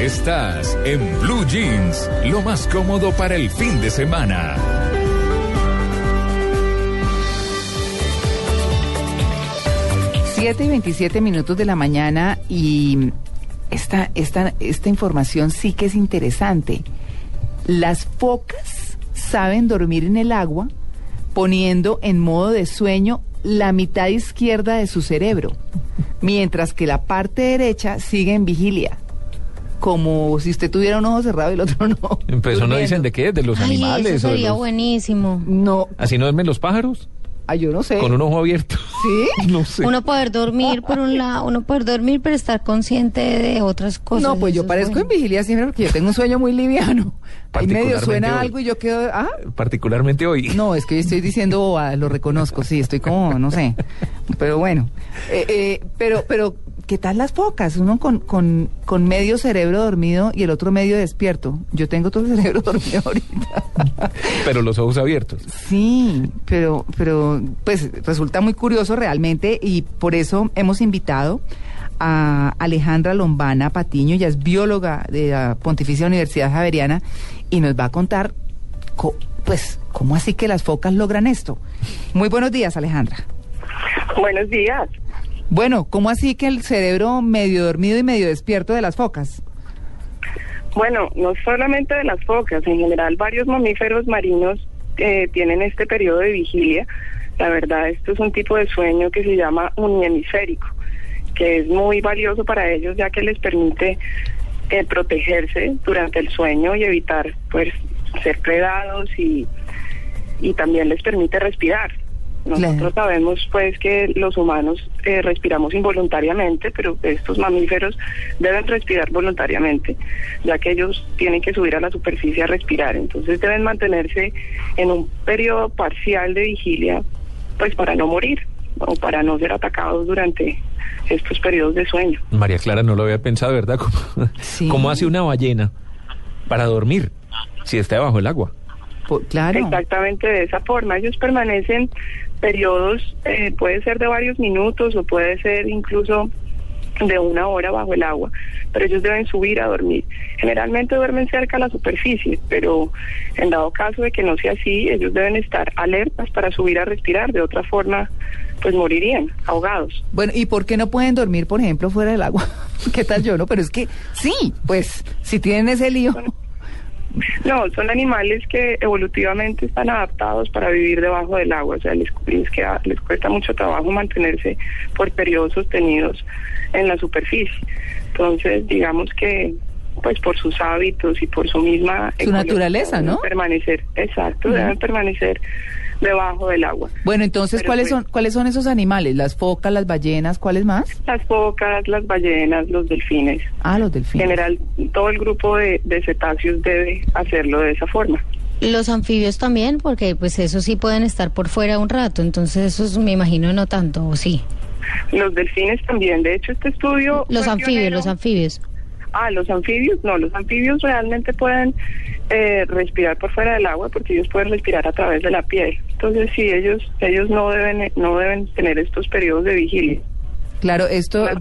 Estás en Blue Jeans, lo más cómodo para el fin de semana. Siete y 27 minutos de la mañana y esta, esta, esta información sí que es interesante. Las focas saben dormir en el agua poniendo en modo de sueño la mitad izquierda de su cerebro, mientras que la parte derecha sigue en vigilia. Como si usted tuviera un ojo cerrado y el otro no. Pues eso no dicen de qué, de los Ay, animales. eso o sería los- buenísimo. No, Así no duermen los pájaros, ah, yo no sé. con un ojo abierto. ¿Sí? no sé. Uno poder dormir por un lado, uno poder dormir pero estar consciente de otras cosas. No, pues yo parezco bueno. en vigilia siempre porque yo tengo un sueño muy liviano. Ahí medio suena hoy. algo y yo quedo, ah, Particularmente hoy. No, es que estoy diciendo bobadas, lo reconozco, sí, estoy como, no sé. Pero bueno, Eh, eh, pero, pero, ¿qué tal las focas? Uno con, con, con medio cerebro dormido y el otro medio despierto. Yo tengo todo el cerebro dormido ahorita. Pero los ojos abiertos. Sí, pero, pero, pues resulta muy curioso realmente y por eso hemos invitado a Alejandra Lombana Patiño, ella es bióloga de la Pontificia Universidad Javeriana y nos va a contar, co- pues, cómo así que las focas logran esto. Muy buenos días, Alejandra. Buenos días. Bueno, ¿cómo así que el cerebro medio dormido y medio despierto de las focas? Bueno, no solamente de las focas, en general varios mamíferos marinos eh, tienen este periodo de vigilia. La verdad, esto es un tipo de sueño que se llama unihemisférico, que es muy valioso para ellos ya que les permite eh, protegerse durante el sueño y evitar pues ser predados y, y también les permite respirar. Nosotros Claro. sabemos pues que los humanos eh, respiramos involuntariamente, pero estos mamíferos deben respirar voluntariamente, ya que ellos tienen que subir a la superficie a respirar. Entonces deben mantenerse en un periodo parcial de vigilia, pues para no morir o para no ser atacados durante estos periodos de sueño. María Clara no lo había pensado, ¿verdad? ¿Cómo, Sí. cómo hace una ballena para dormir si está debajo del agua? Po- claro. Exactamente de esa forma. Ellos permanecen periodos, eh, puede ser de varios minutos o puede ser incluso de una hora bajo el agua, pero ellos deben subir a dormir. Generalmente duermen cerca a la superficie, pero en dado caso de que no sea así, ellos deben estar alertas para subir a respirar, de otra forma pues morirían ahogados. Bueno, ¿y por qué no pueden dormir, por ejemplo, fuera del agua? ¿Qué tal yo, no? Pero es que sí, pues, si tienen ese lío. No, son animales que evolutivamente están adaptados para vivir debajo del agua, o sea, les, les, queda- les cuesta mucho trabajo mantenerse por periodos sostenidos en la superficie. Entonces, digamos que, pues por sus hábitos y por su misma... Su naturaleza, ¿no? Permanecer, exacto, deben permanecer debajo del agua. Bueno, entonces, Pero ¿cuáles pues- son, ¿cuáles son esos animales? ¿Las focas, las ballenas, cuáles más? Las focas, las ballenas, los delfines. Ah, los En delfines. general, todo el grupo de, de cetáceos debe hacerlo de esa forma. Los anfibios también, porque pues eso sí pueden estar por fuera un rato, entonces eso me imagino no tanto, ¿o sí? Los delfines también. De hecho, este estudio... Los anfibios, pionero. los anfibios. Ah, los anfibios, no, los anfibios realmente pueden eh, respirar por fuera del agua porque ellos pueden respirar a través de la piel. Entonces, sí, ellos ellos no deben no deben tener estos periodos de vigilia. Claro, esto... Claro.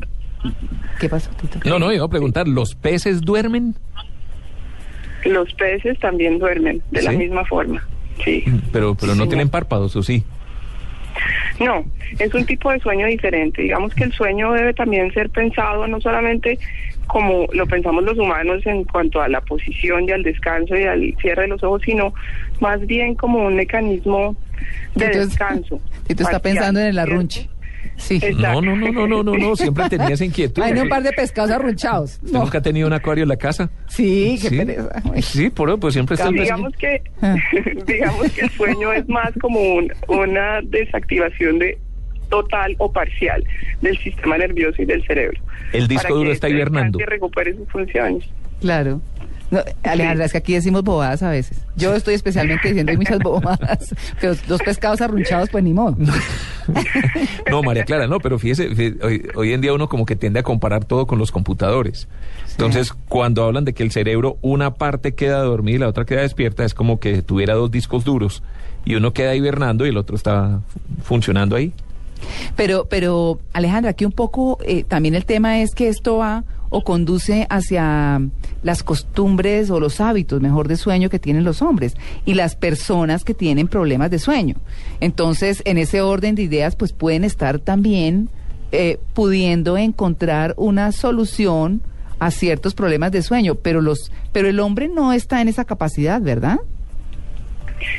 ¿Qué pasó, Tito? No, no, iba a preguntar, ¿los peces duermen? Los peces también duermen de la misma forma. Sí. Pero, pero no Sí, tienen no. párpados, ¿o sí? No, es un tipo de sueño diferente. Digamos que el sueño debe también ser pensado no solamente como lo pensamos los humanos en cuanto a la posición y al descanso y al cierre de los ojos, sino más bien como un mecanismo de descanso. Tito está parcial, pensando en el arrunche. Sí. No, no, no, no, no, no, no, siempre tenía esa inquietud. Hay un par de pescados arrunchados. ¿Usted No. nunca ha tenido un acuario en la casa? Sí, qué sí. pereza. Sí, por eso, pues siempre está digamos que Ah. digamos que el sueño es más como un- una desactivación de total o parcial del sistema nervioso y del cerebro. El disco Para duro que está hibernando. descanse Y recupere sus funciones. Claro. No, Alejandra, es que aquí decimos bobadas a veces. Yo estoy especialmente diciendo muchas bobadas. Pero los pescados arrunchados, pues ni modo. No, María Clara, no, pero fíjese, fí- hoy, hoy en día uno como que tiende a comparar todo con los computadores. Entonces, cuando hablan de que el cerebro, una parte queda dormida y la otra queda despierta, es como que tuviera dos discos duros y uno queda hibernando y el otro está fu- funcionando ahí. Pero, pero Alejandra, aquí un poco eh, también el tema es que esto va o conduce hacia las costumbres o los hábitos, mejor, de sueño que tienen los hombres y las personas que tienen problemas de sueño. Entonces, en ese orden de ideas, pues pueden estar también eh, pudiendo encontrar una solución a ciertos problemas de sueño, pero los, pero el hombre no está en esa capacidad, ¿verdad?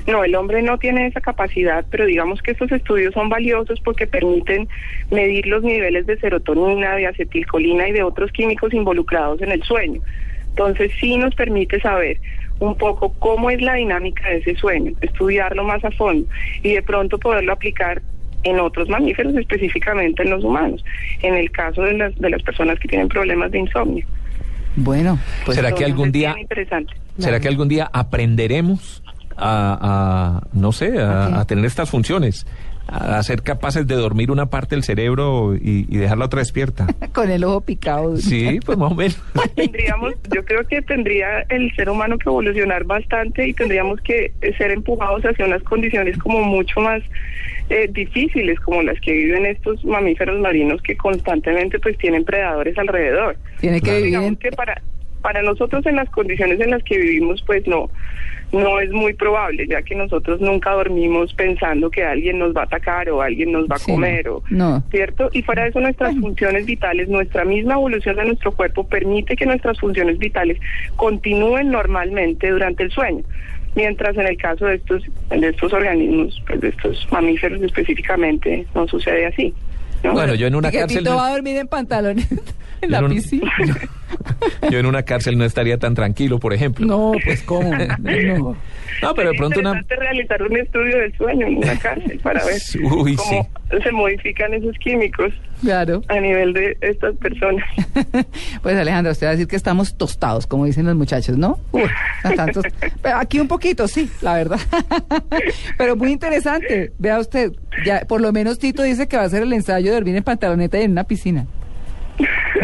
No, el hombre no tiene esa capacidad, pero digamos que estos estudios son valiosos porque permiten medir los niveles de serotonina, de acetilcolina y de otros químicos involucrados en el sueño. Entonces sí nos permite saber un poco cómo es la dinámica de ese sueño, estudiarlo más a fondo y de pronto poderlo aplicar en otros mamíferos, específicamente en los humanos, en el caso de las, de las personas que tienen problemas de insomnio. Bueno, pues será que algún día interesante. será que algún día aprenderemos a, no sé, a, tener estas funciones a ser capaces de dormir una parte del cerebro y, y dejar la otra despierta. Con el ojo picado. Sí, pues más o menos. Tendríamos, yo creo que tendría el ser humano que evolucionar bastante y tendríamos que ser empujados hacia unas condiciones como mucho más eh, difíciles, como las que viven estos mamíferos marinos que constantemente pues tienen predadores alrededor. Tiene que vivir que para para nosotros en las condiciones en las que vivimos pues no no es muy probable, ya que nosotros nunca dormimos pensando que alguien nos va a atacar o alguien nos va a comer, o, no. ¿cierto? Y fuera de eso, nuestras funciones vitales, nuestra misma evolución de nuestro cuerpo permite que nuestras funciones vitales continúen normalmente durante el sueño. Mientras en el caso de estos, de estos organismos, pues de estos mamíferos específicamente, no sucede así. Bueno, yo en una cárcel... va a dormir en pantalones en la piscina. Yo, en una cárcel no estaría tan tranquilo, por ejemplo. No, pues cómo. No, pero de pronto una... realizar un estudio del sueño en una cárcel para ver cómo se modifican esos químicos claro. a nivel de estas personas. pues Alejandra, usted va a decir que estamos tostados, como dicen los muchachos, ¿no? Uy, tantos... Pero aquí un poquito, sí, la verdad. pero muy interesante. Vea usted, ya por lo menos Tito dice que va a hacer el ensayo de dormir en pantaloneta y en una piscina.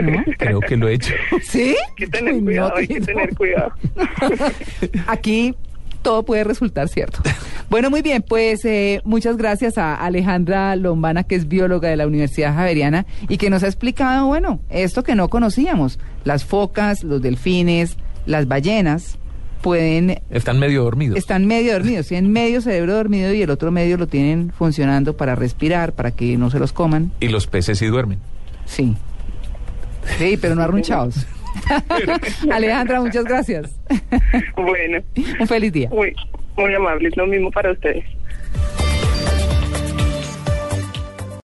Creo que lo he hecho. ¿Sí? Hay que tener cuidado, hay que tener cuidado. Aquí todo puede resultar cierto. Bueno, muy bien, pues eh, muchas gracias a Alejandra Lombana, que es bióloga de la Universidad Javeriana y que nos ha explicado, bueno, esto que no conocíamos, las focas, los delfines, las ballenas pueden... Están medio dormidos. Están medio dormidos, tienen medio cerebro dormido y el otro medio lo tienen funcionando para respirar, para que no se los coman. Y los peces sí duermen. Sí. Sí, pero no arrunchados. Alejandra, muchas gracias. Bueno. Un feliz día. Muy, muy amable, lo mismo para ustedes.